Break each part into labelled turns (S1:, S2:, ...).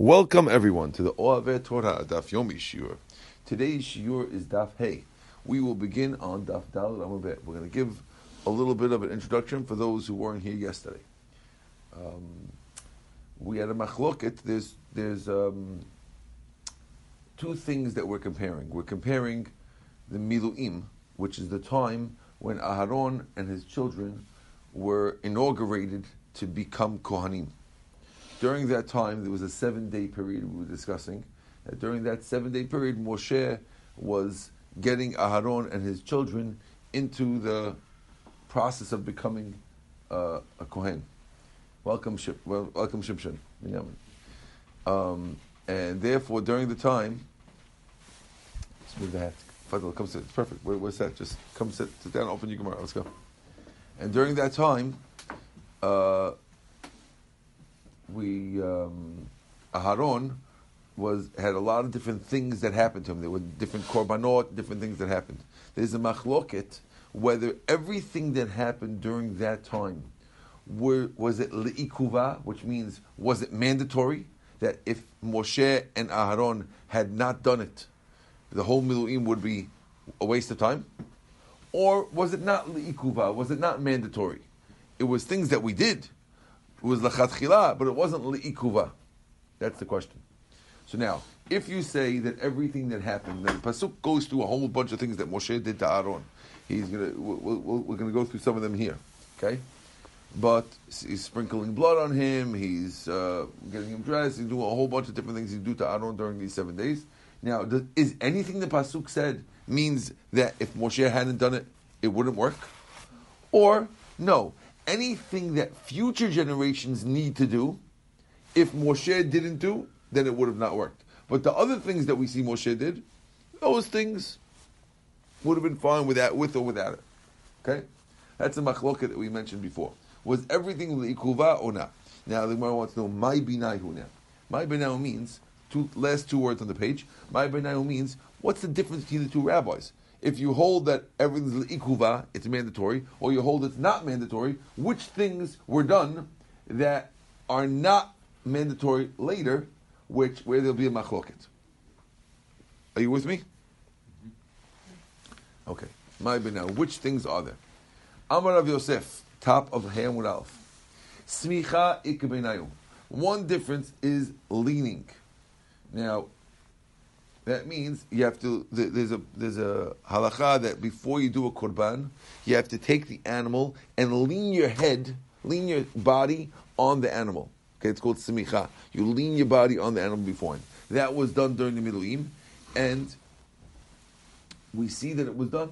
S1: Welcome everyone to the Oave Torah Daf Yomi Shiur. Today's Shiur is Daf Hey. We will begin on Daf Dal Amabet. We're going to give a little bit of an introduction for those who weren't here yesterday. Um, we had a machloket. There's there's um, two things that we're comparing. We're comparing the Miluim, which is the time when Aharon and his children were inaugurated to become Kohanim. During that time, there was a seven day period we were discussing. during that seven day period, Moshe was getting Aharon and his children into the process of becoming uh, a Kohen. Welcome, Ship, well, welcome Shimshon. Um, and therefore, during the time, let's move the hat. Come sit. It's perfect. Where, where's that? Just come sit, sit down, open your Gemara. Let's go. And during that time, uh, we um, Aharon was had a lot of different things that happened to him. There were different korbanot, different things that happened. There's a machloket whether everything that happened during that time were, was it li'ikuva, which means was it mandatory that if Moshe and Aharon had not done it, the whole miluim would be a waste of time, or was it not li'ikuva? Was it not mandatory? It was things that we did it was lachatchila, but it wasn't li'ikuva. That's the question. So now, if you say that everything that happened, the pasuk goes through a whole bunch of things that Moshe did to Aaron. He's gonna, we're, to go through some of them here, okay? But he's sprinkling blood on him. He's uh, getting him dressed. He's doing a whole bunch of different things he do to Aaron during these seven days. Now, does, is anything the pasuk said means that if Moshe hadn't done it, it wouldn't work, or no? Anything that future generations need to do, if Moshe didn't do, then it would have not worked. But the other things that we see Moshe did, those things would have been fine with that, with or without it. Okay, that's the machloket that we mentioned before. Was everything leikuva or not? Now the Gemara wants to know my binayu now. My binayu means two last two words on the page. My binayu means what's the difference between the two rabbis? If you hold that everything's ikuva, it's mandatory, or you hold it's not mandatory, which things were done that are not mandatory later, which where there'll be a machloket. Are you with me? Mm-hmm. Okay. My now, which things are there? Amar of Yosef, top of Hamud Alf. Smicha ikbenayu. One difference is leaning. Now, that means you have to. There's a there's a halacha that before you do a korban, you have to take the animal and lean your head, lean your body on the animal. Okay, it's called simicha. You lean your body on the animal before. That was done during the Miluim, and we see that it was done,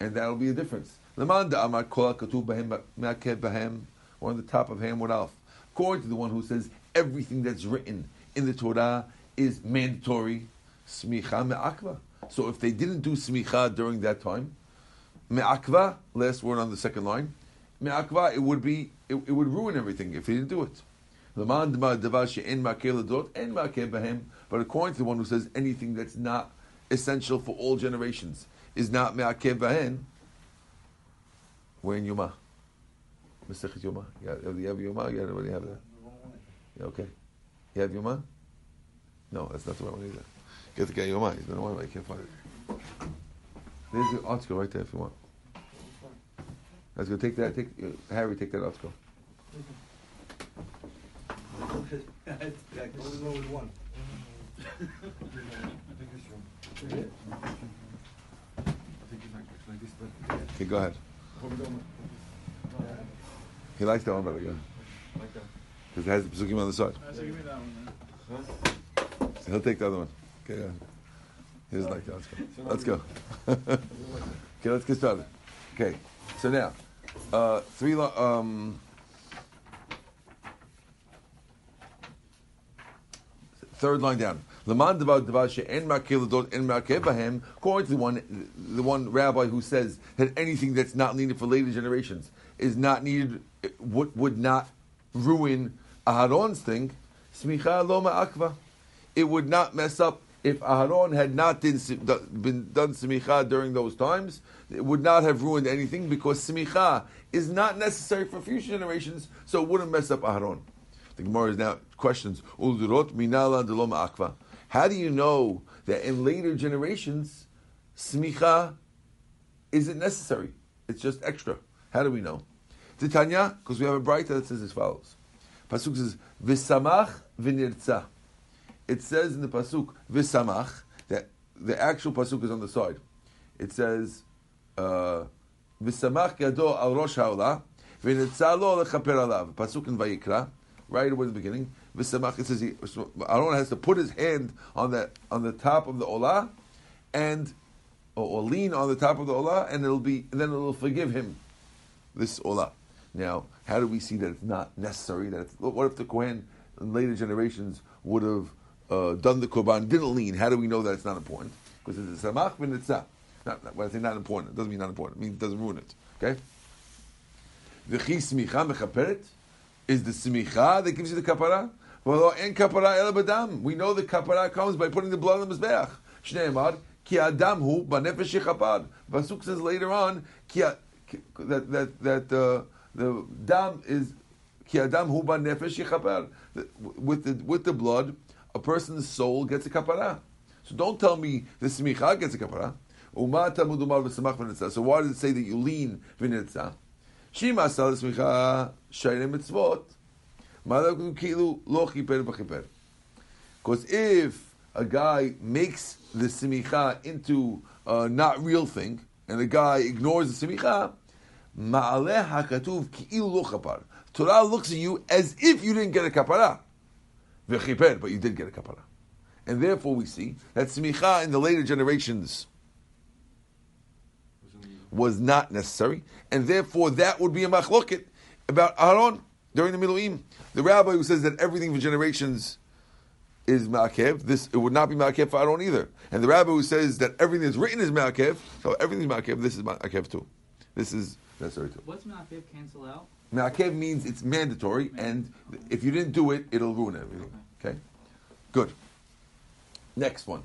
S1: and that'll be a difference. We're on the top of Hamud Alf. According to the one who says everything that's written in the Torah is mandatory, smicha me'akva. So if they didn't do smicha during that time, me'akva, last word on the second line, me'akva, it would be, it, it would ruin everything if he didn't do it. But according to the one who says anything that's not essential for all generations is not me'akev bahen, we're in Yoma. Masechet Yoma. You have, you have Yoma? You already have that? Yeah, okay. You have Yuma? No, that's not the right one either. Get the guy your mind. Don't why I can't find it. There's the article right there if you want. Let's go take that. Take uh, Harry. Take that article. Okay, go ahead. He likes that one better, yeah. Because it has the psukim on the side. He'll take the other one. Okay, like that. Let's go. Let's go. okay, let's get started. Okay, so now, uh, three. Um, third line down. Lamandabouts and Markiladon and Mark Ebrahim, according to the one, the one rabbi who says that anything that's not needed for later generations is not needed, would, would not ruin Aharon's thing. Smicha lo akva. It would not mess up if Aharon had not been, been done smicha during those times, it would not have ruined anything because smicha is not necessary for future generations, so it wouldn't mess up Aharon. The Gemara is now questions. How do you know that in later generations, smicha isn't necessary? It's just extra. How do we know? Titania, because we have a Beraita that says as follows. Pasuk says, V'samach v'nirtza. It says in the Pasuk, V'samach, that the actual Pasuk is on the side. It says, uh, V'samach yado al rosh ha'olah, v'nirtza lo lechaper alav. Pasuk in Vayikra, right away in the beginning. V'samach, it says, he, Aaron has to put his hand on the, on the top of the olah, and, or, or lean on the top of the olah, and it'll be, then it'll forgive him this olah. Now, how do we see that it's not necessary? That what if the Kohen in later generations would have uh, done the korban, didn't lean? How do we know that it's not important? Because it's a samach v'nirtza. Not, not, when I say not important, it doesn't mean not important. It means it doesn't ruin it. Okay. The chi smicha mechaperet is the smicha that gives you the kapara. Well, and kapara el badam. We know the kapara comes by putting the blood on the mizbeach. Shneimad ki adam hu banefesh yichapad. Pasuk says later on ki that that that. Uh, the dam is ki adam hu ba nefesh yichaper. With the with the blood, a person's soul gets a kapara. So don't tell me the smicha gets a kapara. So why does it say that you lean v'nirtza? Shima sal smicha shayre mitzvot. Because if a guy makes the smicha into a not real thing, and the guy ignores the smicha, Ma'aleh hakatuv ki'ilu lo chapar. Torah looks at you as if you didn't get a kapara. V'chiper, but you did get a kapara. And therefore we see that smicha in the later generations was not necessary, and therefore that would be a machloket about Aaron during the Miluim. The rabbi who says that everything for generations is ma'akev, this it would not be ma'akev for Aaron either. And the rabbi who says that everything that's written is ma'akev, so everything is ma'akev, this is ma'akev too. This is necessary too.
S2: What's ma'akev cancel out?
S1: Ma'akev means it's mandatory, and if you didn't do it, it'll ruin everything. Okay? Good. Next one.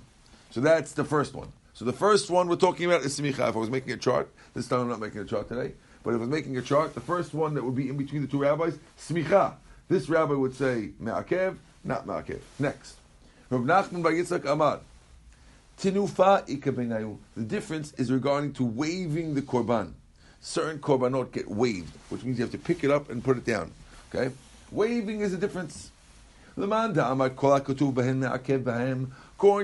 S1: So that's the first one. So the first one we're talking about is smicha. If I was making a chart, this time I'm not making a chart today, but if I was making a chart, the first one that would be in between the two rabbis, smicha. This rabbi would say me'akev, not me'akev. Next. Rav Nachman bar Yitzchak Amar. Tinufa ikabenayu. The difference is regarding to waving the korban. Certain korbanot get waved, which means you have to pick it up and put it down. Okay? Waving is a difference. According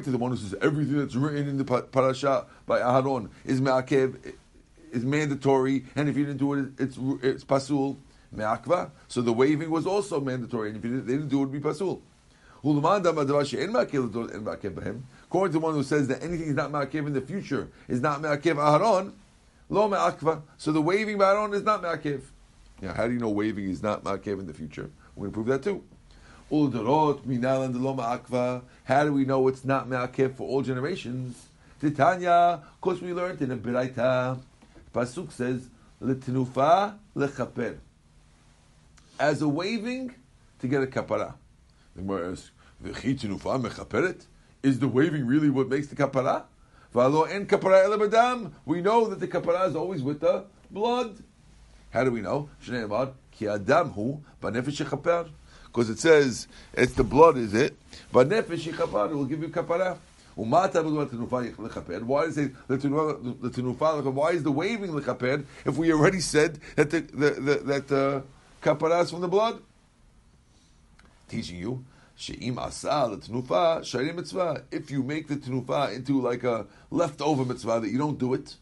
S1: to the one who says everything that's written in the parasha by Aharon is me'akev, is mandatory, and if you didn't do it, it's it's pasul me'akva. So the waving was also mandatory, and if didn't, they didn't do it, it would be pasul. According to the one who says that anything is not me'akev in the future is not me'akev Aharon, lo me'akva. So the waving by Aharon is not me'akev. Now, how do you know waving is not me'akev in the future? We're going to prove that too. Ulderot, Minal, and Loma Akva. How do we know it's not Me'akev for all generations? Titania, of course we learned in a Beraita. Pasuk says, L'tenufa lechaper. As a waving to get a kapara. The Gemara asks? Is the waving really what makes the kapara? V'alo en kapara elabadam. We know that the kapara is always with the blood. How do we know? Adam because it says it's the blood, is it? But nefesh it will give you kapara. Why is it? Why is the waving lechaper if we already said that the, the, the that the uh, kapara is from the blood? Teaching you. She'im asa tenufa shayrim mitzvah. If you make the tenufa into like a leftover mitzvah that you don't do it,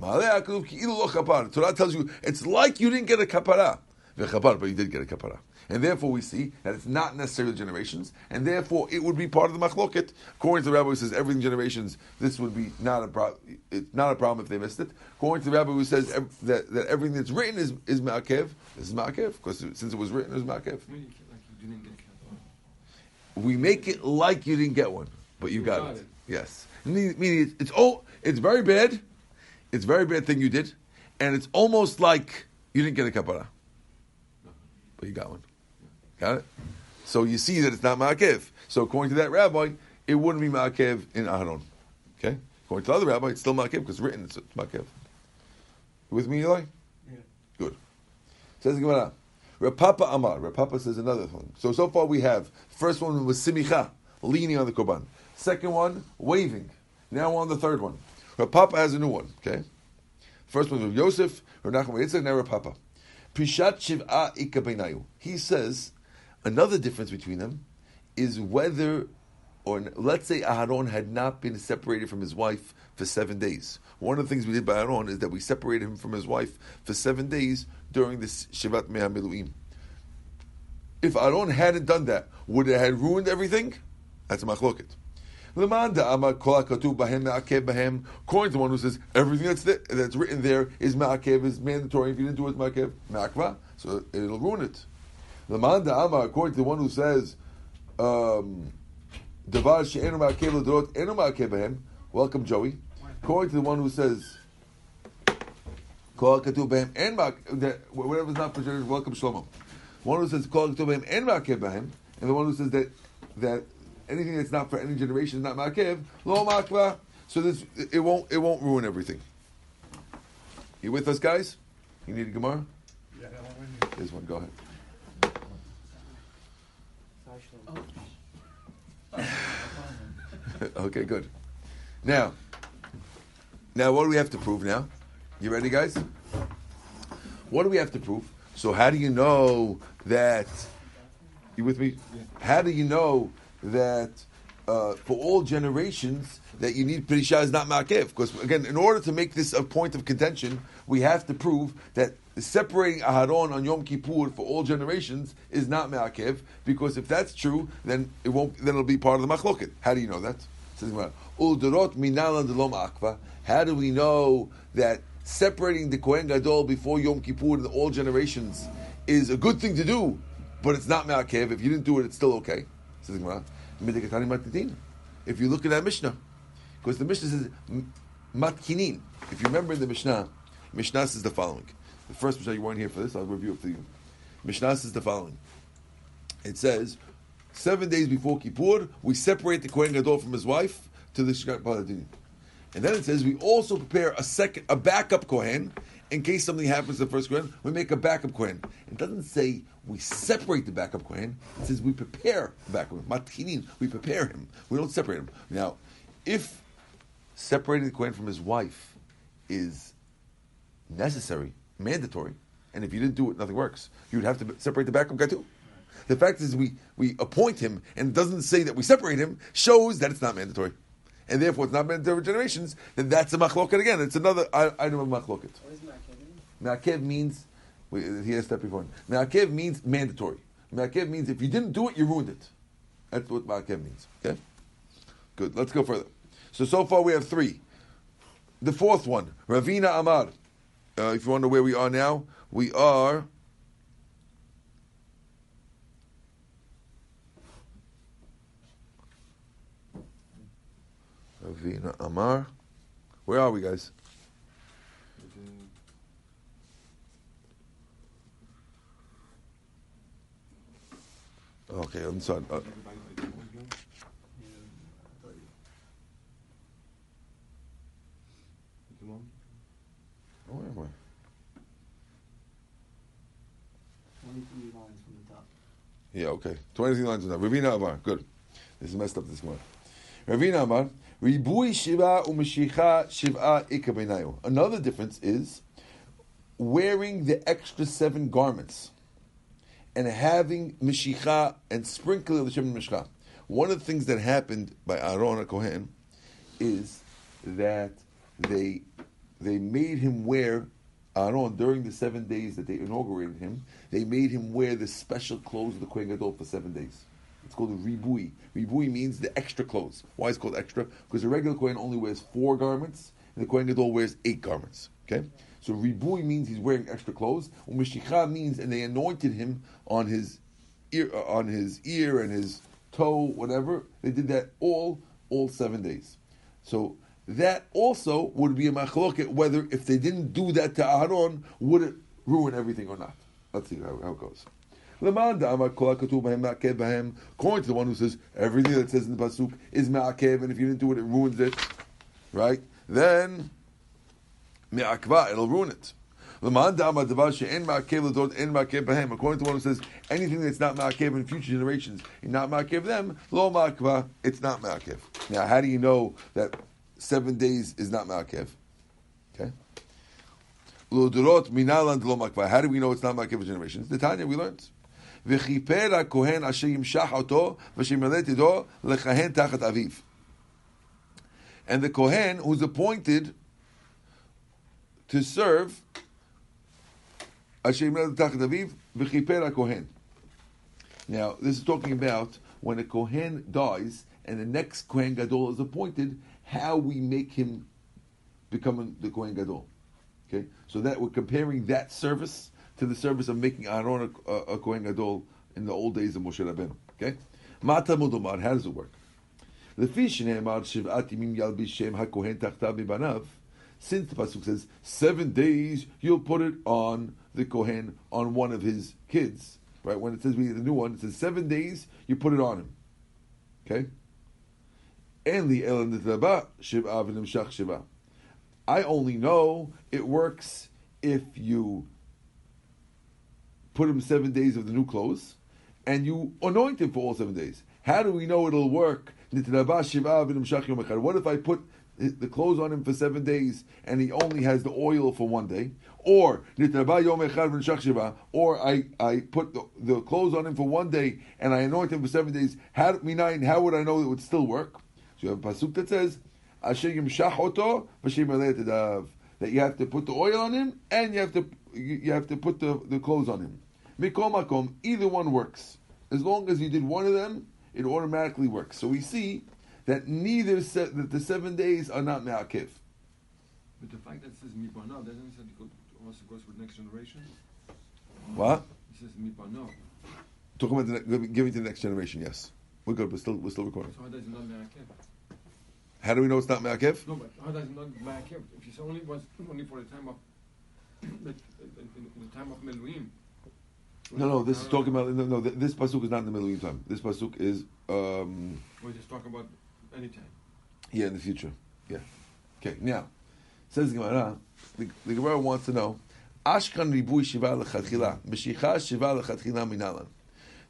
S1: Torah tells you it's like you didn't get a kapara, but you did get a kapara. And therefore we see that it's not necessarily generations, and therefore it would be part of the machloket. According to the rabbi who says everything generations, this would be not a problem. It's not a problem if they missed it. According to the rabbi who says ev- that, that everything that's written is, is ma'akev, this is ma'akev, because since it was written, it was ma'akev. We make it like you didn't get one, but you, got, it. Yes. Meaning it's, it's, oh, it's very bad. It's very bad thing you did, and it's almost like you didn't get a kapara, but you got one. Got it? So you see that it's not Ma'akev. So according to that rabbi, it wouldn't be Ma'akev in Aharon. Okay? According to the other rabbi, it's still Ma'akev because it's written, it's Ma'akev. You with me, Eli?
S3: Yeah.
S1: Good. Says the Gemara, Rav Papa Amar. Rav Papa says another thing. So so far we have first one was simicha, leaning on the korban. Second one, waving. Now on the third one. Rav Papa has a new one. Okay. First one was Yosef, Renachim Yitzchak, now Rav Papa. Prishat Shiv'a Ikabenayu. He says another difference between them is whether, or let's say Aharon had not been separated from his wife for seven days. One of the things we did by Aharon is that we separated him from his wife for seven days during this Shivat Mea Miluim. If Aharon hadn't done that, would it have ruined everything? That's a machloket. According to the one who says everything that's there, that's written there is ma'akev, is mandatory. If you didn't do it, ma'akev, ma'akva, so it'll ruin it. According to the one who says um. Welcome, Joey. According to the one who says Kol katuv b'hem generation, welcome Shlomo. One who says Kol en ma'akev and the one who says that that anything that's not for any generation is not ma'akev lo ma'akva. So this it won't it won't ruin everything. You with us, guys? You need a gemara?
S2: Yeah, that one went in.
S1: Here's one. Go ahead. okay, good. Now, now what do we have to prove now? You ready, guys? What do we have to prove? So how do you know that? You with me? How do you know that uh, for all generations that you need Perisha is not Ma'akev? Because again, in order to make this a point of contention, we have to prove that separating Aharon on Yom Kippur for all generations is not Ma'akev. Because if that's true, then it won't. Then it'll be part of the Machloket. How do you know that? Ulderot minalan delom akva. How do we know that separating the Kohen Gadol before Yom Kippur in all generations is a good thing to do, but it's not Ma'akev? If you didn't do it, it's still okay. If you look at that Mishnah, because the Mishnah says matkinin. If you remember in the Mishnah, Mishnah says the following. The first Mishnah you weren't here for this, I'll review it for you. Mishnah says the following. It says, seven days before Kippur, we separate the Kohen Gadol from his wife to the Shkat. And then it says we also prepare a second, a backup Kohen in case something happens to the first Kohen. We make a backup Kohen. It doesn't say we separate the backup Kohen. It says we prepare the backup Kohen. We prepare him. We don't separate him. Now, if separating the Kohen from his wife is necessary, mandatory, and if you didn't do it, nothing works. You'd have to separate the backup guy too. The fact is, we, we appoint him and it doesn't say that we separate him, shows that it's not mandatory. And therefore, it's not mandatory generations, then that's a machloket again. It's another item of machloket.
S3: What does ma'akev mean?
S1: Ma'akev means, wait, he has step before. Ma'akev means mandatory. Ma'akev means if you didn't do it, you ruined it. That's what ma'akev means. Okay? Good. Let's go further. So, so far we have three. The fourth one, Ravina Amar. Uh, if you wonder where we are now, we are. Ravina Amar. Where are we, guys? Okay, I'm sorry. Uh, where am I?
S3: Twenty-three lines from the top.
S1: Yeah, okay. 23 lines on that. Ravina Amar. Good. This is messed up this morning. Ravina Amar. Ribui Shiva Shiva. Another difference is wearing the extra seven garments and having Mishicha and sprinkling of the Shem Mishcha. One of the things that happened by Aaron Kohen is that they they made him wear Aaron during the seven days that they inaugurated him. They made him wear the special clothes of the Kohen Gadol for seven days. It's called a ribui. Ribui means the extra clothes. Why is it called extra? Because the regular Kohen only wears four garments, and the Kohen Gadol wears eight garments. Okay, so ribui means he's wearing extra clothes. Umishicha means, and they anointed him on his ear, uh, on his ear and his toe, whatever. They did that all all seven days. So that also would be a machloket whether if they didn't do that to Aaron, would it ruin everything or not? Let's see how, how it goes. According to the one who says everything that says in the pasuk is ma'akev, and if you didn't do it, it ruins it, right? Then me'akva, it'll ruin it. According to one who says anything that's not ma'akev in future generations, not ma'akev them, lo ma'akva, it's not ma'akev. Now, how do you know that seven days is not ma'akev? Okay. How do we know it's not ma'akev generations? The Tanya we learned. וכיפר הכהן אשר ימשח אותו ושימלא את ידו לכהן תחת אביו. And the Kohen who's appointed to serve Asher Yimled Tachat Aviv v'chiper Kohen. Now, this is talking about when a Kohen dies and the next Kohen Gadol is appointed, how we make him become the Kohen Gadol. Okay, so that we're comparing that service to the service of making Aaron a, a, Kohen Gadol in the old days of Moshe Rabbeinu. Okay, Mata Mudomar, how does it work? Since the pasuk says seven days, you'll put it on the kohen on one of his kids. Right when it says we need a new one, it says seven days you put it on him. Okay. And the shiva I only know it works if you put him seven days of the new clothes and you anoint him for all seven days. How do we know it'll work what if I put the clothes on him for seven days and he only has the oil for one day? Or or I, I put the, the clothes on him for one day and I anoint him for seven days. How, how would I know it would still work? So you have a pasuk that says that you have to put the oil on him and you have to you have to put the, the clothes on him. Either one works. As long as you did one of them, it automatically works. So we see that neither se- that the seven days are not me'akiv.
S2: But the fact that it says mipanav doesn't mean that it also goes with the next generation.
S1: What?
S2: It says mipanav.
S1: Talking about the, giving to the next generation. Yes, we're good. We're still we're still recording.
S2: So how does it not me'akiv?
S1: How do we know it's not me'akiv?
S2: No, but how does it not me'akiv? If you say only was only for the time of the, the, the time of Miluim.
S1: No, no, this is talking about no, no. This pasuk is not in the middle of time. This pasuk is. Um,
S2: We're just talking about any time.
S1: Yeah, in the future. Yeah. Okay. Now, says the Gemara. The, the Gemara wants to know. Ashkan ribui shiva lechatchila, meshicha shiva lechatchila minalan.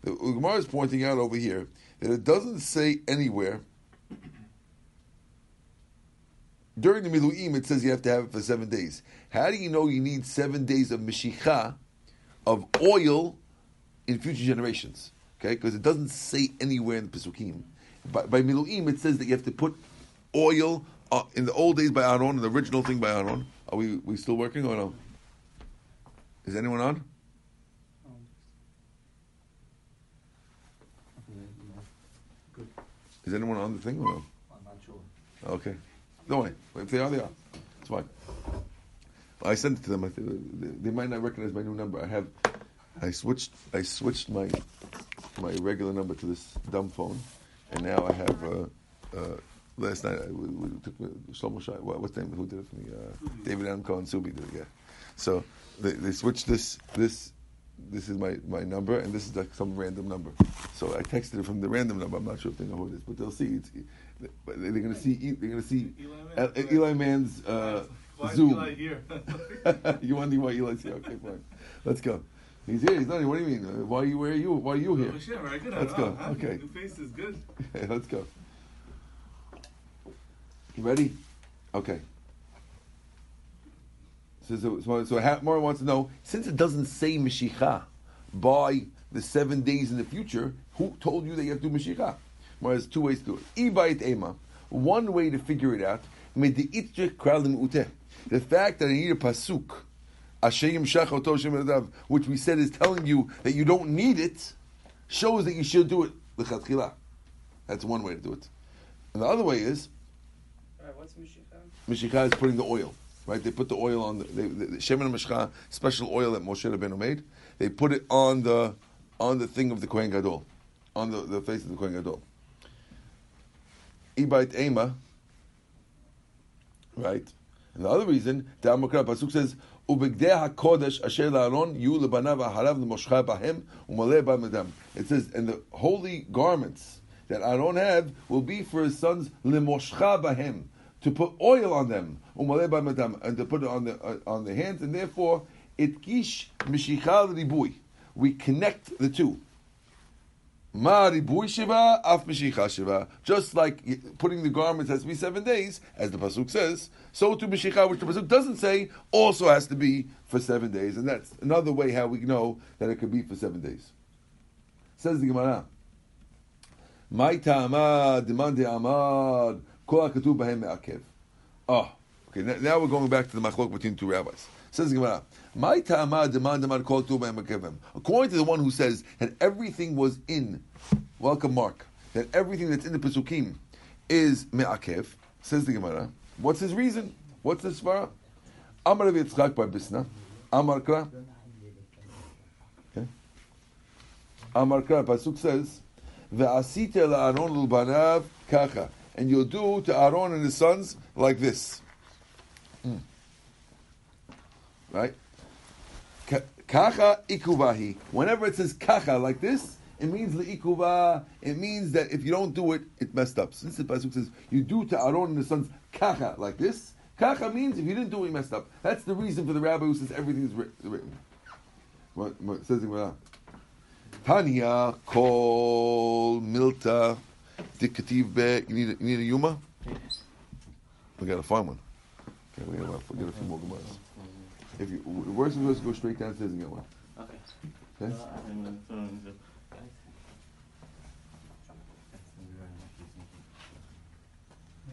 S1: The Gemara is pointing out over here that it doesn't say anywhere. During the Miluim, it says you have to have it for seven days. How do you know you need seven days of Meshicha of oil in future generations. Okay, because it doesn't say anywhere in the Pesukim. By, by Miluim, it says that you have to put oil uh, in the old days by Aaron, the original thing by Aaron. Are we we still working or no? Is anyone on? Is anyone on the thing or no?
S3: I'm not sure.
S1: Okay. Don't worry. If they are, they are. It's fine. I sent it to them. I they might not recognize my new number. I have, I switched, I switched my my regular number to this dumb phone, and now I have. Uh, uh, last night I, we, we took Shlomo Shai. What, what's the name? Who did it for me? Uh, David M. Cohen Subi did it. Yeah. So they, they switched this this. This is my, my number, and this is like some random number. So I texted it from the random number. I'm not sure if they know who it is, but they'll see. It's, they're going to see. They're going to see Eli, Man. Eli Mann's uh, Zoom.
S4: Eli here?
S1: you wondering why Eli's here? Okay, fine. Let's go. He's here. He's not here. What do you mean? Uh, why are you? Where are you? Why are you here?
S4: Oh, right.
S1: Let's go. Okay.
S4: New face is good.
S1: Okay, let's go. You ready? Okay. So, so, so, so Hatmar wants to know since it doesn't say Mashiach by the seven days in the future, who told you that you have to do Mashiach? Well, there's two ways to do it. Ibayit Ema. One way to figure it out, the fact that I need a pasuk, which we said is telling you that you don't need it, shows that you should do it. That's one way to do it. And the other way is,
S3: Alright, what's Mishicha?
S1: Mishikah is putting the oil. Right? They put the oil on the, they, the, Shemen Mishcha, special oil that Moshe Rabbeinu made. They put it on the on the thing of the Kohen Gadol, on the, the face of the Kohen Gadol. Ibait Ema, right? And the other reason, the Amakra Pasuk says, "Ubegdeh hakodesh asher la'aron yu lebanav aharav lemoshcha bahem umaleh b'medam." It says, "And the holy garments that Aaron had will be for his sons lemoshcha bahem to put oil on them umaleh b'medam and to put it on the uh, on the hands, and therefore Itkish mishichal ribui. We connect the two. Ma ribui shiva, af mishicha shiva. Just like putting the garments has to be seven days, as the pasuk says, so to mishicha, which the pasuk doesn't say, also has to be for seven days, and that's another way how we know that it could be for seven days. Says the Gemara. My ta'amad, demand amad, kol hakatuv bahem me'akev. Oh, okay. Now we're going back to the machlok between two rabbis. Says the Gemara. My ta'amad, demand hakatuv bahem me'akevim. According to the one who says that everything was in, welcome Mark, that everything that's in the pesukim is me'akev. Says the Gemara. What's his reason? What's the svara? Amar Yitzchak by Bisna. Amar Kra. Amar Kra. Pasuk says. Ve'asite la'aron l'banav kacha. And you'll do to Aaron and his sons like this. Mm. Right? Ka- Kacha ikuvahi. Whenever it says kacha like this, it means le'ikuva. It means that if you don't do it, it messed up. Since the pasuk says you do to Aaron and his sons kacha like this, kacha means if you didn't do it, you messed up. That's the reason for the rabbi who says everything is writ- written. What, what says Gemara? Tanya kol milta dikativ be. You need a, you need a yuma. We gotta find one. Okay, we gotta we get a few more gemaras. If you, we're supposed to go straight downstairs and get one.
S3: Okay.
S1: Okay.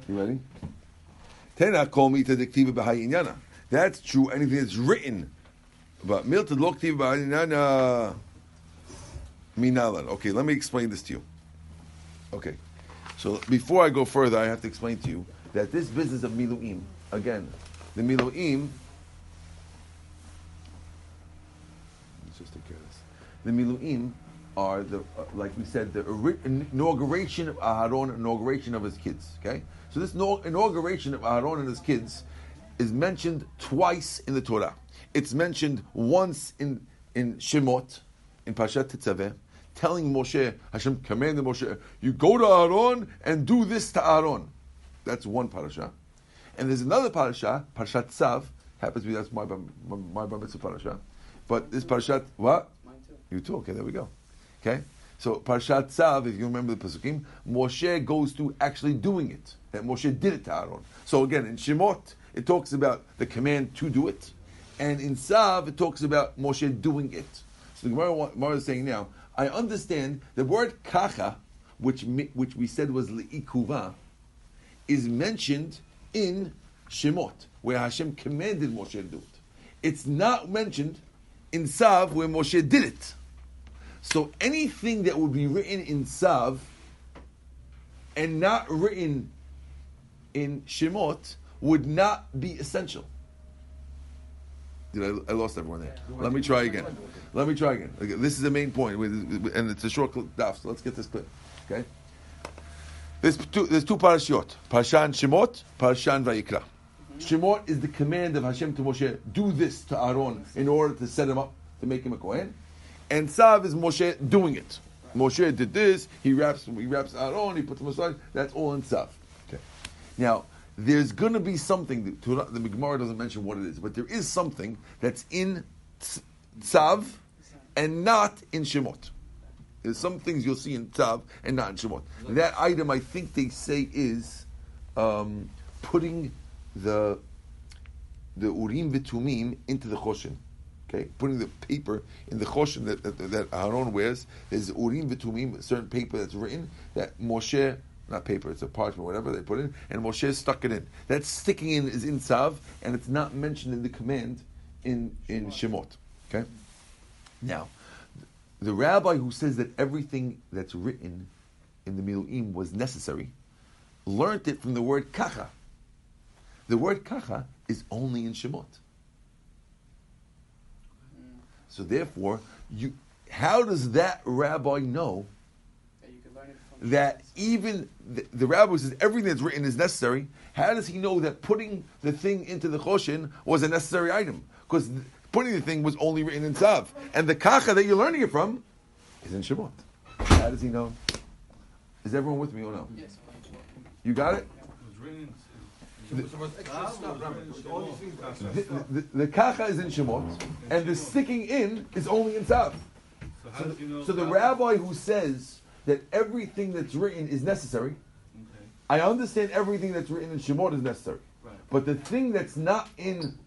S1: You ready? Tena kol mita diktiva b'hayinyana. That's true. Anything that's written, but milta loktiv b'hayinyana minalan. Okay, let me explain this to you. Okay, so before I go further, I have to explain to you that this business of miluim, again, the miluim. Let's just take care of this. The miluim are the, uh, like we said, the inauguration of Aharon, inauguration of his kids. Okay, so this inauguration of Aharon and his kids is mentioned twice in the Torah. It's mentioned once in in Shemot, in Pashat Tetzaveh, telling Moshe, Hashem commanded Moshe, you go to Aaron and do this to Aaron. That's one parasha. And there's another parasha, Parashat Tzav, happens to be that's my my, my bar mitzvah parasha. But this parashat, what? You too. Okay, there we go. Okay, so Parshat Tzav, if you remember the Pesukim, Moshe goes to actually doing it. That Moshe did it to Aaron. So again, in Shemot, it talks about the command to do it, and in Tzav, it talks about Moshe doing it. So the Gemara, Gemara is saying now, I understand the word kacha, which which we said was liikuva, is mentioned in Shemot, where Hashem commanded Moshe to do it. It's not mentioned in Tzav, where Moshe did it. So anything that would be written in Tzav and not written in Shemot would not be essential. Did I, I lost everyone there? Let me try again. Let me try again. Okay, This is the main and it's a short daf, so let's get this clear. Okay? There's two, there's two parashiyot. Parashan Shemot, Parashan Vayikra. Shemot is the command of Hashem to Moshe, do this to Aaron in order to set him up, to make him a Kohen. And Tzav is Moshe doing it. Moshe did this, he wraps, he wraps Aaron, he puts him aside, that's all in Tzav. Okay. Now, there's going to be something, that, Torah- the Gemara doesn't mention what it is, but there is something that's in Tz- Tzav and not in Shemot. There's some things you'll see in Tzav and not in Shemot. That item, I think they say, is um, putting the the Urim v'Tumim into the Choshen. Okay, putting the paper in the Choshen that, that, that Aaron wears. There's Urim v'Tumim, a certain paper that's written that Moshe, not paper, it's a parchment, whatever they put in, and Moshe stuck it in. That sticking in is in Tzav, and it's not mentioned in the command in in Shemot. Okay, now the rabbi who says that everything that's written in the Miluim was necessary learned it from the word kacha. The word kacha is only in Shemot. So therefore, you how does that rabbi know
S3: Yeah, you can learn it from
S1: that even the, the rabbi says everything that's written is necessary, how does he know that putting the thing into the choshen was a necessary item? Because putting the thing was only written in Tzav. And the kacha that you're learning it from is in Shemot. How does he know? Is everyone with me or no?
S3: Yes.
S1: You got it?
S2: It was written in,
S1: The,
S2: stuff.
S1: the, the kacha is in Shemot, and the sticking in is only in Tzav.
S4: So
S1: So,
S4: you know?
S1: so the rabbi who says that everything that's written is necessary,
S4: Okay,
S1: I understand everything that's written in Shemot is necessary.
S4: right.
S1: But the thing that's not in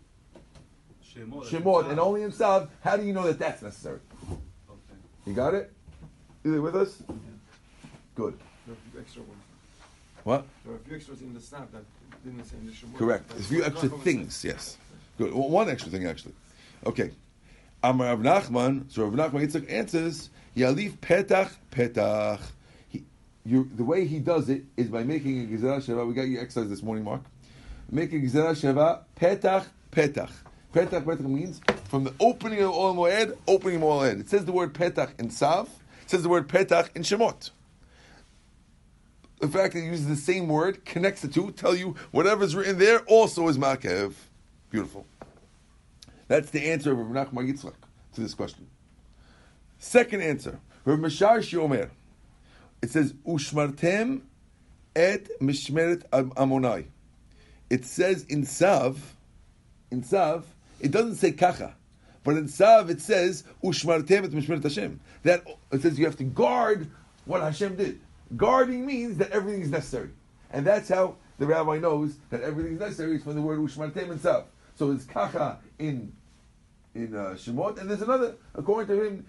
S4: Shemot.
S1: Shemot and only in Tzav, how do you know that that's necessary?
S4: Okay.
S1: You got it? With us? Good.
S2: There are a few extra ones.
S1: What?
S2: There are a few extras in the snap that didn't say in the Shemot.
S1: Correct. A few extra things, yes. Good. Well, one extra thing, actually. Okay. Amar Rav Nachman, so Rav Nachman Yitzchak answers, Yalif petach petach. He, you, the way he does it is by making a Gezerah Shava. We got your exercise this morning, Mark. Make a Gezerah Shava, petach petach. Petach petach means from the opening of Ohel Moed, opening of Ohel Moed. It says the word petach in Tzav. It says the word petach in Shemot the fact that it uses the same word connects the two, tell you whatever's written there also is Makev. Beautiful. That's the answer of Rav Nachman Yitzchak to this question. Second answer, Rav Mashar Shomer. It says Ushmartem et Mishmeret Am- Amonai. It says in Tzav, in Tzav, it doesn't say Kacha. But in Tzav it says Ushmartem et Mishmeret Hashem. That it says you have to guard what Hashem did. Guarding means that everything is necessary. And that's how the rabbi knows that everything is necessary is from the word Ushmartem Tzav. So it's Kacha in in uh, Shemot, and there's another, according to him,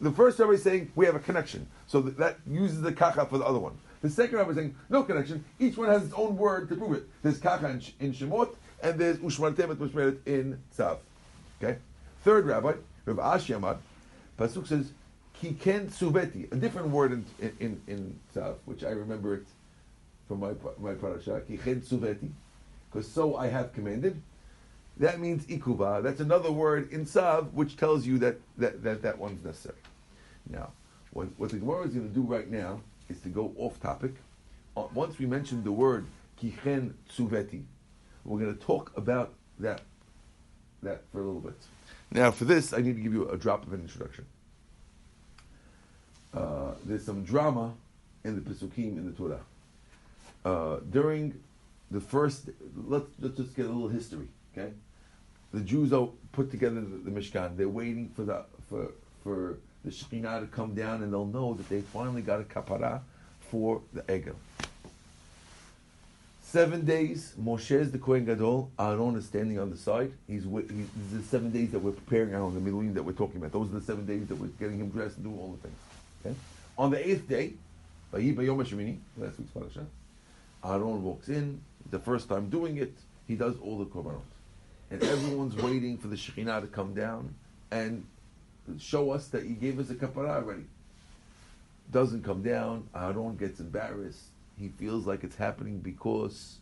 S1: the first rabbi is saying we have a connection. So that, that uses the Kacha for the other one. The second rabbi is saying no connection. Each one has its own word to prove it. There's Kacha in, in Shemot, and there's Ushmartem et Mishmeret in Tzav. Okay? Third rabbi, Rav Ashi Amad, Pasuk says, Kiken Suveti, a different word in, in, in, in which I remember it from my, my parasha, Kichen Suveti, because so I have commanded. That means ikuba. That's another word in Tzav, which tells you that that, that, that one's necessary. Now, what, what the Gemara is going to do right now is to go off topic. Uh, Once we mention the word kichen tsuveti, we're going to talk about that that for a little bit. Now, for this, I need to give you a drop of an introduction. Uh, there's some drama in the Pesukim in the Torah. Uh, during the first, let's, let's just get a little history, okay? The Jews are put together the, the Mishkan. They're waiting for the for for the Shekhinah to come down, and they'll know that they finally got a kapara for the Egel. Seven days, Moshe is the Kohen Gadol. Aaron is standing on the side. He's, he's the seven days that we're preparing Aaron, the Miluim that we're talking about. Those are the seven days that we're getting him dressed and doing all the things. Okay? On the eighth day, Bayom HaShemini, last week's parasha, Aaron walks in. The first time doing it, he does all the korbanot, and everyone's waiting for the Shekhinah to come down and show us that he gave us a kapara already. Doesn't come down. Aaron gets embarrassed. He feels like it's happening because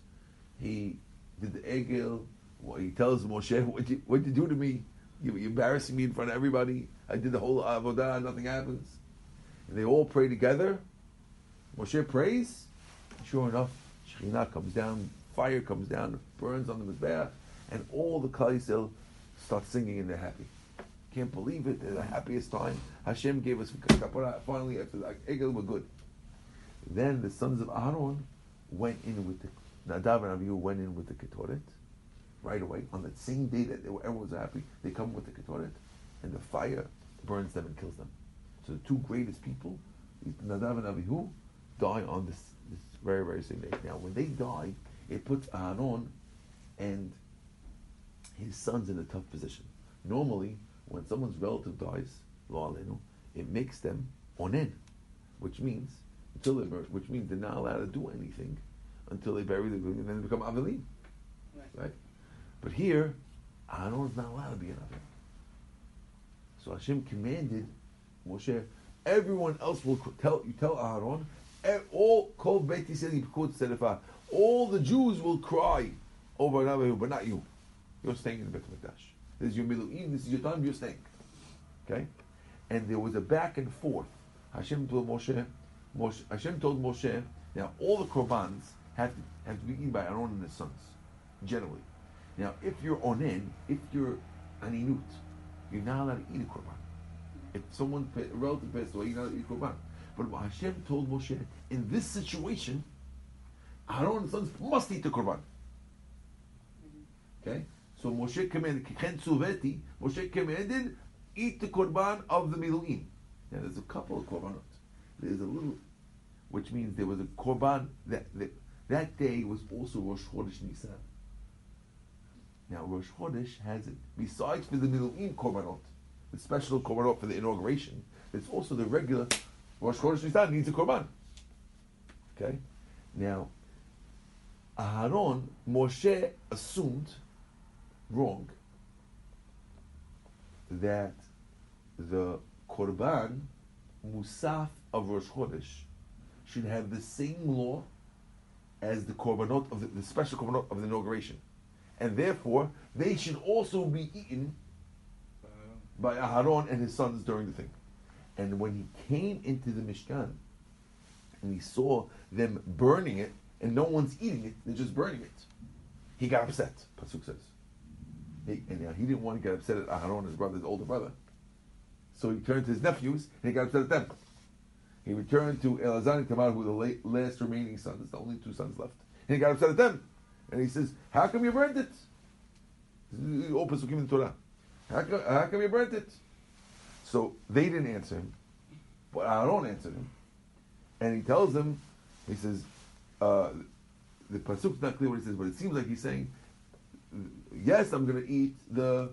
S1: he did the egel. Well, he tells Moshe, "What you what you do to me? You, you're embarrassing me in front of everybody. I did the whole avodah. Nothing happens." And they all pray together. Moshe prays. Sure enough, Shekhinah comes down. Fire comes down, burns on the mizbeach, and all the Yisrael start singing and they're happy. Can't believe it. They're the happiest time. Hashem gave us. Finally, after the egel, we're good. Then the sons of Aaron went in with the Nadav and Abihu went in with the ketoret right away on that same day that they were, everyone was happy. They come with the ketoret, and the fire burns them and kills them. So the two greatest people, Nadav and Abihu, die on this this very very same day. Now when they die, it puts Aaron and his sons in a tough position. Normally, when someone's relative dies, it makes them onen, which means until they which means they're not allowed to do anything until they bury the and then they become avelim,
S3: Right.
S1: right? But here, Aaron is not allowed to be an avim. So Hashem commanded Moshe, everyone else will tell you tell Aaron, all kol beit Yisrael. All the Jews will cry over an avim, but not you. You're staying in the Beit Hamikdash. This is your miluim. This is your time. You're staying. Okay, and there was a back and forth. Hashem told Moshe, Moshe Hashem told Moshe, now all the korbans have to have to be eaten by Aaron and his sons, generally. Now, if you're onen, if you're aninut, you're not allowed to eat a korban. If someone, a relative passed away, allowed to eat korban. But what Hashem told Moshe, in this situation, Aaron and sons must eat the korban. Okay? So Moshe commanded, Moshe commanded, eat the korban of the Miluim. Now there's a couple of korbanot. There's a little, which means there was a korban, that, that, that day was also Rosh Chodesh Nisan. Now Rosh Chodesh has it, besides for the Miluim korbanot, the special korbanot for the inauguration, it's also the regular Rosh Chodesh Nisan needs a korban. Okay? Now, Aharon, Moshe assumed wrong that the Korban Musaf of Rosh Chodesh should have the same law as the Korbanot of the, the special Korbanot of the inauguration. And therefore, they should also be eaten by Aharon and his sons during the thing. And when he came into the Mishkan and he saw them burning it and no one's eating it, they're just burning it, he got upset, Pasuk says. He, and now he didn't want to get upset at Aharon, his brother, his older brother. So he turned to his nephews and he got upset at them. He returned to Elazar and Itamar, who were the late, last remaining sons, the only two sons left. And he got upset at them. And he says, How come you burned it? All Pasukim in the Torah. How come, how come you burnt it? So they didn't answer him, but Aaron answered him, and he tells them, he says, uh, the pasuk's not clear what he says, but it seems like he's saying, yes, I'm going to eat the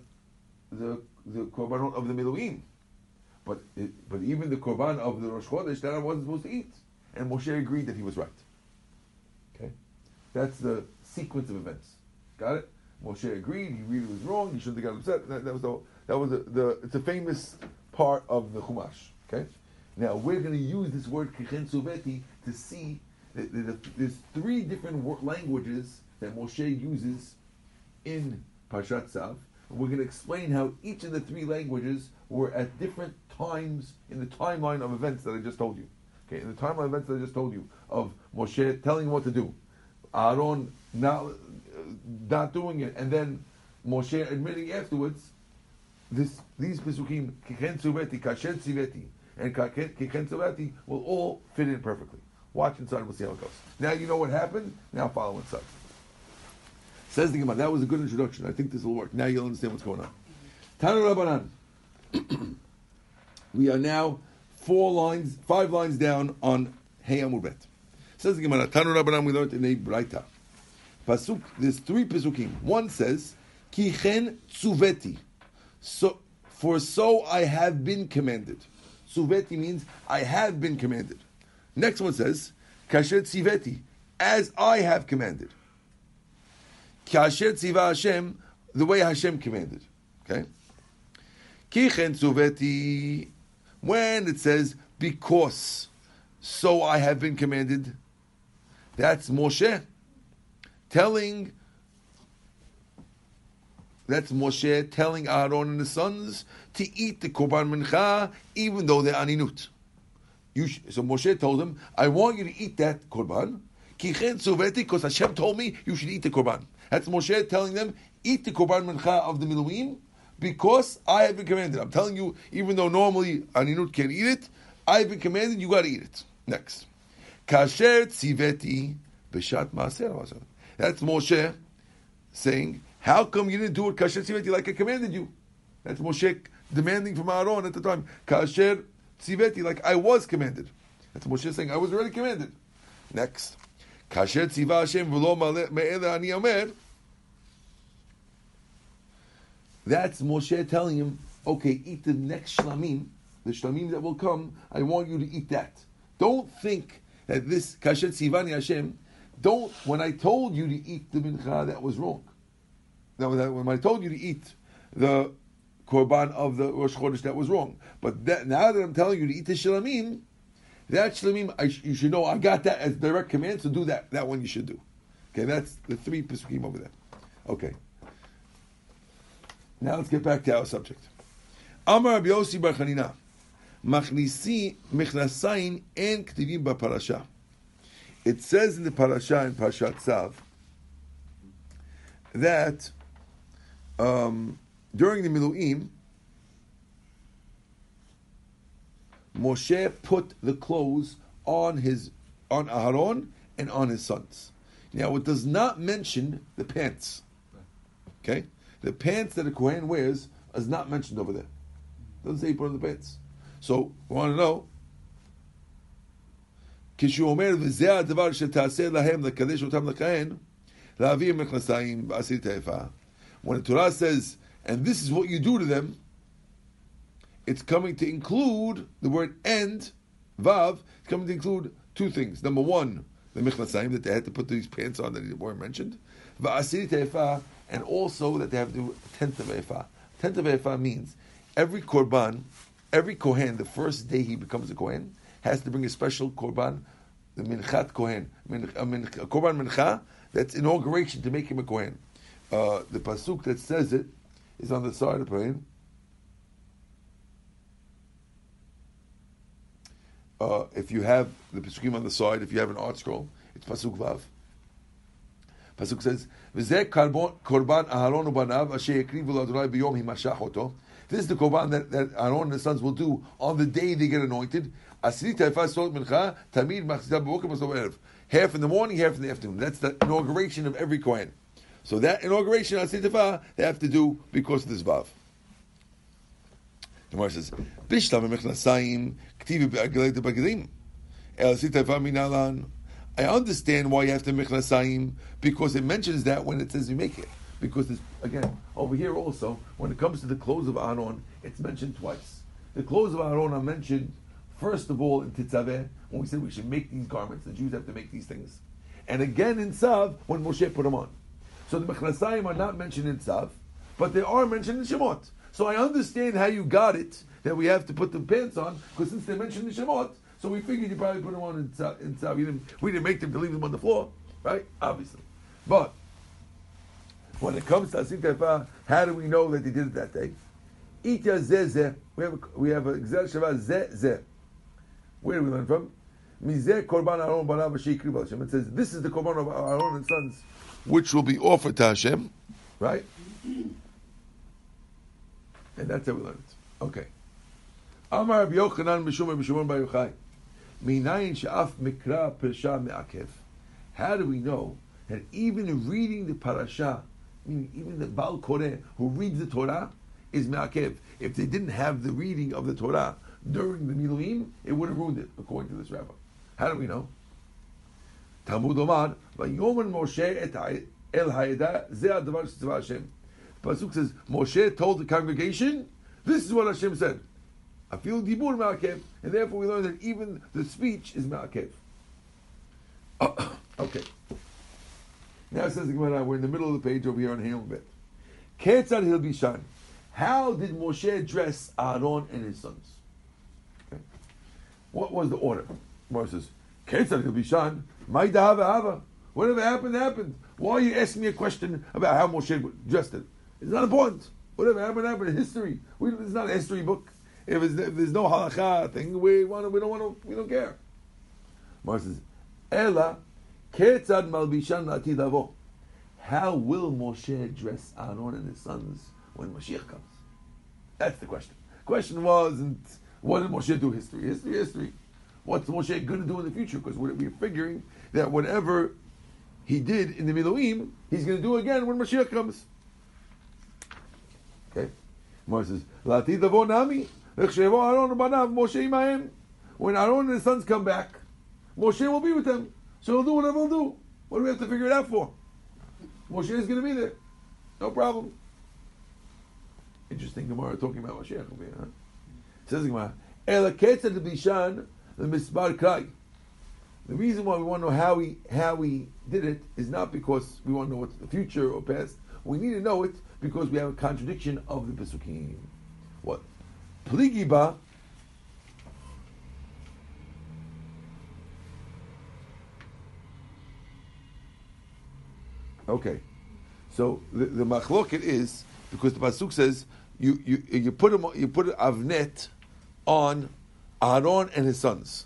S1: the the korban of the miluim, but it, but even the korban of the Rosh Chodesh that I wasn't supposed to eat, and Moshe agreed that he was right. Okay, that's the sequence of events. Got it? Moshe agreed. He really was wrong. He shouldn't have got upset. That, that was the that was the, the it's a famous part of the Chumash. Okay. Now we're going to use this word kichen tzuveti to see that, there's three different languages that Moshe uses in Parshat Tzav. We're going to explain how each of the three languages were at different times in the timeline of events that I just told you. Okay, in the timeline of events that I just told you of Moshe telling him what to do, Aaron not not doing it, and then Moshe admitting afterwards, this these pesukim kichen tzuveti, kasher tziveti, and kichen tzuveti will all fit in perfectly. Watch inside, we'll see how it goes. Now you know what happened. Now follow inside. Says the Gemara. That was a good introduction. I think this will work. Now you'll understand what's going on. Tanu Rabbanan. we are now four lines, five lines down on Hey Amud Bet. Says the Gemara. Tanu Rabbanan. We learned in a Beraita. Pasuk, there's three Pesukim. One says, Kichen tsuveti. So, for so I have been commanded. Tsuveti means I have been commanded. Next one says, Kasher tziveti. As I have commanded. Kasher tziva Hashem, the way Hashem commanded. Okay? Kichen tsuveti. When it says, because so I have been commanded, that's Moshe telling that's Moshe telling Aaron and his sons to eat the korban mincha, even though they're aninut. Sh- so Moshe told them, "I want you to eat that korban, because Hashem told me you should eat the korban." That's Moshe telling them, "Eat the korban mincha of the miluim, because I have been commanded." I'm telling you, even though normally aninut can't eat it, I have been commanded. You got to eat it. Next, kasher tziveti b'shat maaseh that's Moshe saying, How come you didn't do it kasher tziveti like I commanded you? That's Moshe demanding from Aaron at the time, kasher tziveti like I was commanded. That's Moshe saying, I was already commanded. Next. Kasher tziva Hashem v'lo me'ele ani omer. That's Moshe telling him, okay, eat the next shlamim, the shlamim that will come, I want you to eat that. Don't think that this kasher tzivani Hashem don't. When I told you to eat the mincha, that was wrong. That was when I told you to eat the korban of the Rosh Chodesh, that was wrong. But that, now that I'm telling you to eat the shlamim, that shlamim, I, you should know. I got that as direct command, so do that. That one you should do. Okay, that's the three pesukim over there. Okay. Now let's get back to our subject. Amar Rabbi Bar Chanina, Machnisi mechnasayin en ktivim b'parasha it says in the parasha in Parashat Tzav that um, during the Miluim, Moshe put the clothes on his on Aaron and on his sons. Now it does not mention the pants. Okay, the pants that a kohen wears is not mentioned over there. Doesn't say he put on the pants. So we want to know. כשהוא אומר, וזה הדבר שתעשה להם לקדש אותם לכהן, להביא מכנסיים ועשית היפה. When the Torah says, and this is what you do to them, it's coming to include the word and, vav, it's coming to include two things. Number one, the michnasayim, that they had to put these pants on that weren't mentioned, va'asiri te'efa, and also that they have to do a tenth of efa. Tenth of efa means every korban, every kohen, the first day he becomes a kohen, has to bring a special korban, the minchat kohen, a, korban mincha, that's inauguration to make him a kohen. Uh, the pasuk that says it is on the side of plane. Uh, if you have the pasukim on the side, if you have an ArtScroll, it's pasuk vav. Pasuk says, "V'zeh korban Aharon ubanav asher l'Adonai himashach oto." This is the korban that, that Aaron and his sons will do on the day they get anointed. Asiri te'efah sol mincha tamid machzah b'oker erev. Half in the morning, half in the afternoon. That's the inauguration of every kohen. So that inauguration te'efah they have to do because of this vav. The Gemara says, "Bishlam mechnasayim ktivi be'agelet b'agadim." El te'efah minalan. I understand why you have to mechnasayim because it mentions that when it says you make it. Because again, over here also, when it comes to the clothes of Aaron, it's mentioned twice. The clothes of Aaron are mentioned, first of all, in Tetzaveh, when we said we should make these garments. The Jews have to make these things. And again in Tzav, when Moshe put them on. So the mechnasayim are not mentioned in Tzav, but they are mentioned in Shemot. So I understand how you got it, that we have to put the pants on, because since they mentioned in Shemot, so we figured you probably put them on in Tzav. In tzav. We, didn't, we didn't make them to leave them on the floor, right? Obviously. But when it comes to Asik how do we know that they did it that day? Ita zeh We have a, we have a Gezerah Shava zeh zeh. Where do we learn from? Mizeh korban Aaron banav v'shikri Hashem. It says this is the korban of Aaron and sons, which will be offered to Hashem, right? And that's how we learn it. Okay. Amar Rabbi Yochanan. Minayin she'af mikra me'akev. How do we know that even reading the parasha, meaning even the Baal Koreh who reads the Torah, is me'akev? If they didn't have the reading of the Torah during the Miluim, it would have ruined it, according to this rabbi. How do we know? Talmud Omar, Vayoman Moshe el ha'edah, ze adavar shetzava Hashem. Pasuk says, Moshe told the congregation, this is what Hashem said. Feel dibur ma'akev, and therefore we learn that even the speech is ma'akev. okay. Now it says the Gemara, we're in the middle of the page over here on Hamel Bet. Ketzad Hilbishan. How did Moshe dress Aaron and his sons? What was the order? Gemara says, Ketzad Hilbishan, my dahava hava. Whatever happened, happened. Why are you asking me a question about how Moshe dressed it? It's not important. Whatever happened, happened. History. We, it's not a history book. If, if, there's no halacha thing, we want we don't want to, we don't care. Mar says, Ella ketzad malbishan latid avo. How will Moshe dress Aaron and his sons when Mashiach comes? That's the question. The question wasn't what did Moshe do? History, history, history. What's Moshe going to do in the future? Because we're, figuring that whatever he did in the Miluim, he's going to do again when Mashiach comes. Okay. Mar says, Latid avo nami. When Aaron and his sons come back, Moshe will be with them. So he'll do whatever he'll do. What do we have to figure it out for? Moshe is going to be there. No problem. Interesting Gemara talking about Moshe. Huh? Says Gemara, de Bishan, the Misbar. The reason why we want to know how we how he did it is not because we want to know what's the future or past. We need to know it because we have a contradiction of the Pesukim. What? Pligiba Okay, so the, the machloket is because the pasuk says you you you put him you put avnet on Aaron and his sons.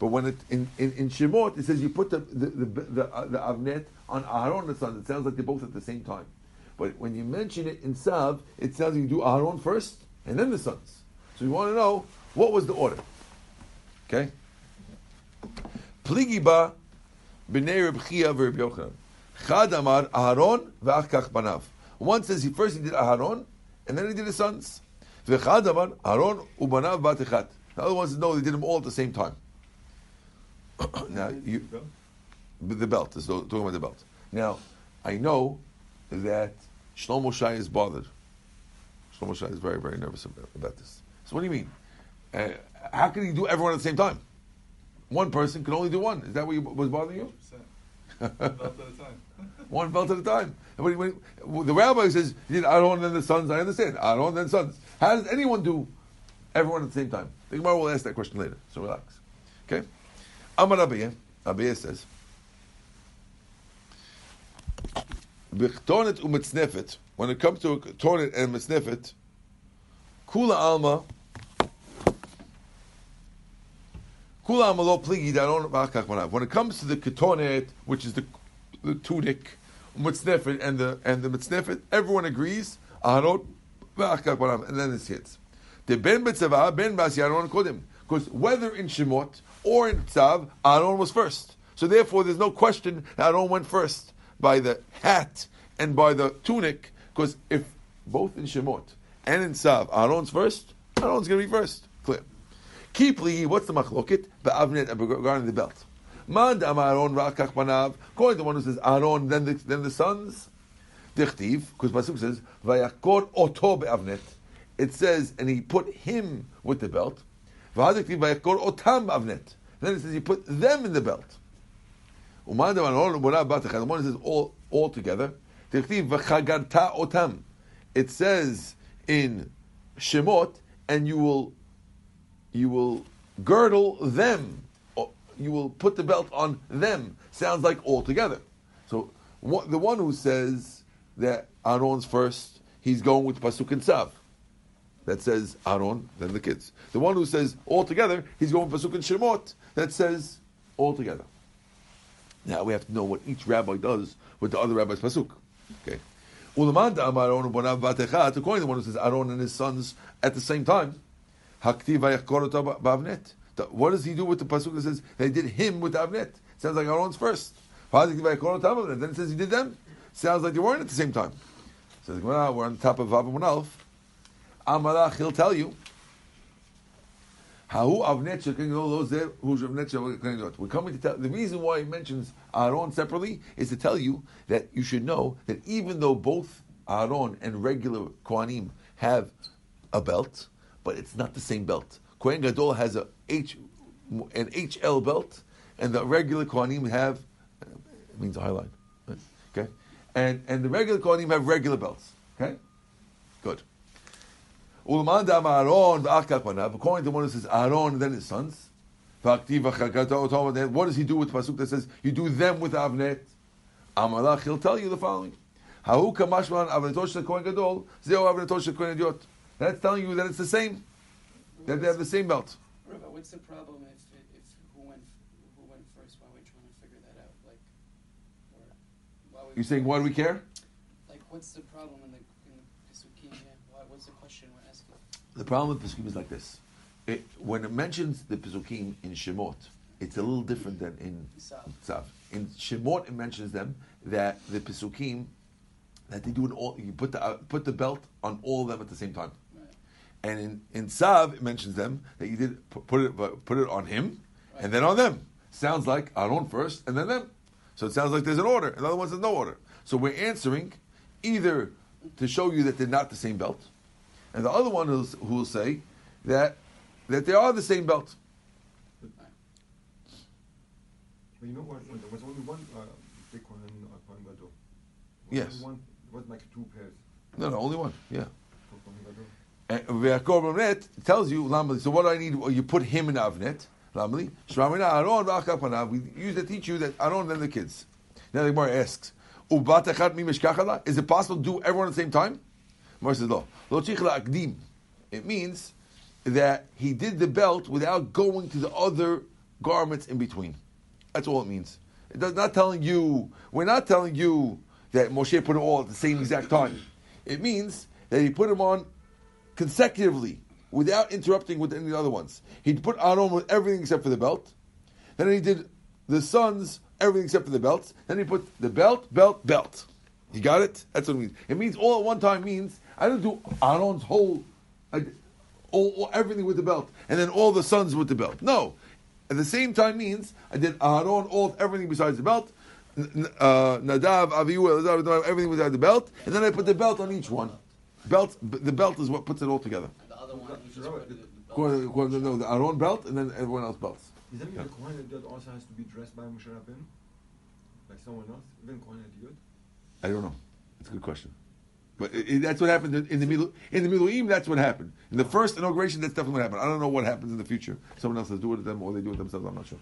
S1: But when it in, in, in Shemot it says you put the the the, the, uh, the avnet on Aaron and his sons. It sounds like they're both at the same time. But when you mention it in Tzav, it sounds you do Aaron first and then the sons. So we want to know what was the order. Okay? Pligiba b'nei Reb Chiya v'Reb Yochanan. Chad Amar Aharon ve'achkach banav. One says he first he did Aharon, and then he did his sons. V'chad Amar Aharon ubanav batechat. The other one says no, they did them all at the same time. now you, the belt is talking about the belt. Now I know that Shlomo Shai is bothered. Shlomo Shai is very very nervous about, about this. So what do you mean? Uh, how can he do everyone at the same time? One person can only do one. Is that what you, was bothering you?
S4: one Belt at a time.
S1: One belt at a time. When, he- when, the rabbi says, did Aaron and the sons, I understand. Aaron and then sons. How does anyone do everyone at the same time? The Gemara will ask that question later, so relax. Okay? Amar Abaye, eh? Abaye says, B'chtonet u'metznefet, when it comes to tonet and metznefet, kula alma, kula alma lo pligi daron v'achkach manav. When it comes to the ketonet, which is the, the tunic, and the, and the metznefet, everyone agrees, aharot and then it's hits. The ben betzava, ben bas yaron kodim. Because whether in Shemot or in Tzav, Aaron was first. So therefore, there's no question that Aaron went first by the hat and by the tunic. Because if both in Shemot and in Tzav, Aaron's first, Aaron's going to be first. Clear. Kipli, what's the machloket? Be'avnet, regarding the belt. Man Aaron banav. According to the one who says Aaron, then the, then the sons. Dichtiv, because Pasuk says, Vayakor oto be'avnet. It says, and he put him with the belt. V'hadiktiv vayakor otam avnet. Then it says he put them in the belt. Uman dam Aaron u'bonav batachad. The one says all, all together. Dichtiv v'chagarta otam. It says in Shemot, and you will, you will girdle them. You will put the belt on them. Sounds like all together. So the one who says that Aaron's first, he's going with Pasuk and Tzav. That says Aaron, then the kids. The one who says all together, he's going with Pasuk and Shemot. That says all together. Now we have to know what each rabbi does with the other rabbi's Pasuk. Okay. Ulamanda Amar Aaron u'bonav batechat, according to the one who says Aaron and his sons at the same time. What does he do with the pasuk that says they did him with avnet? Sounds like Aaron's first. Then it says he did them. Sounds like they weren't at the same time. Says Gemara, we're on top of and Alf. Amalach, he'll tell you. We're coming to tell the reason why he mentions Aaron separately is to tell you that you should know that even though both Aaron and regular Kohanim have a belt, but it's not the same belt. Kohen Gadol has a H, an HL belt, and the regular Kohanim have uh, it means a highline. And and the regular Kohanim have regular belts. Okay, good. According to one who says Aaron then his sons. What does he do with pasuk that says you do them with avnet? Amalach. He'll tell you the following. That's telling you that it's the same. That they have the same belt.
S3: What's the problem if, if who went who went first? Why are we trying to figure that out? Like, or why we,
S1: You're saying why do we care?
S3: like what's the problem in the in the Pesukim? What's the question we're asking?
S1: The problem with Pesukim is like this. It, when it mentions the Pesukim in Shemot, it's a little different than in
S3: Tzav.
S1: In Shemot, it mentions them that the Pesukim, that they do it all, you put the, uh, put the belt on all of them at the same time.
S3: Right.
S1: And in, in Tzav, it mentions them that you did put it, put it on him and then on them. Sounds like Aaron first and then them. So it sounds like there's an order, and the other one says no order. So we're answering either to show you that they're not the same belt, and the other one who will say that that they are the same belt.
S2: But you know what? There was only one uh, big uh, Gadol. Was
S1: Yes.
S2: One, it wasn't like two pairs
S1: No, no, only one. Yeah.
S2: for Kohen Gadol.
S1: And B'Avnet tells you, so what do I need? You put him in Avnet. Lamali, Shramina Aaron V'achak Panav. We use to teach you that Aaron then the kids. Now the Gemara asks, Ubat Echad? Is it possible to do everyone at the same time? Gemara says, no. Lo Tzich Akdim. It means that he did the belt without going to the other garments in between. That's all it means. It does not telling you, we're not telling you that Moshe put it all at the same exact time. It means that he put them on consecutively without interrupting with any other ones. He put Aaron with everything except for the belt. Then he did the sons, everything except for the belts. Then he put the belt, belt, belt. You got it? That's what it means. It means all at one time means I didn't do Aaron's whole, all, all- everything with the belt, and then all the sons with the belt. No, at the same time means I did Aaron all everything besides the belt. Uh, Nadav, Avihu, everything without the belt, and then I put the belt on each one. Belt, the belt is what puts it all together.
S3: And the other one, which is
S2: Robert,
S3: where the, the belt
S1: According-
S3: is-
S1: according to- No, the Aaron belt, and then everyone else belts.
S2: Does that mean
S1: Yeah.
S2: the Kohen that also has to be dressed by Moshe Rabbeinu? Like someone else? Even Kohen Yud?
S1: I don't know. It's a good question. But it, it- that's what happened in, in the middle. In the Miluim, that's what happened. In the first inauguration, that's definitely what happened. I don't know what happens in the future. Someone else has to do it with them, or they do it themselves. I'm not sure.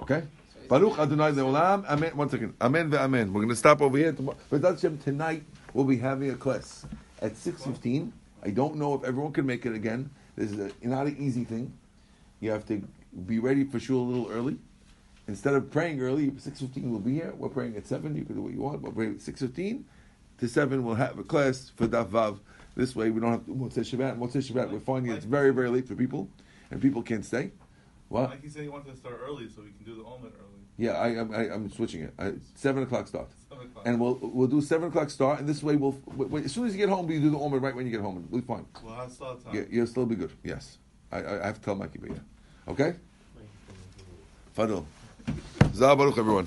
S1: Okay.
S3: So is
S1: Baruch
S3: it-
S1: Adonai Leolam. Amen. One second. Amen ve'amen. We're going to stop over here. Tomorrow. But that's Hashem, tonight we'll be having a class at six fifteen. I don't know if everyone can make it again. This is a, not an easy thing. You have to be ready for shul a little early. Instead of praying early, six fifteen we'll be here. We're praying at seven. You can do what you want. We're six fifteen to seven. We'll have a class for Daf Vav. This way we don't have to Motzei Shabbat. Motzei Shabbat. We're finding it's very very late for people, and people can't stay. What?
S4: Mikey said he wanted to start early so we can do the omelet early.
S1: Yeah, I, I'm- I, I'm switching it. I, seven o'clock start,
S4: Seven o'clock.
S1: and we'll we'll do seven o'clock start, and this way we'll w- w- as soon as you get home, you do the omelet right when you get home, we'll be fine.
S4: We'll have start time.
S1: Yeah, you'll still be good. Yes, I, I, I have to tell Mikey, but yeah, okay. Fadil, Zah Baruch, everyone.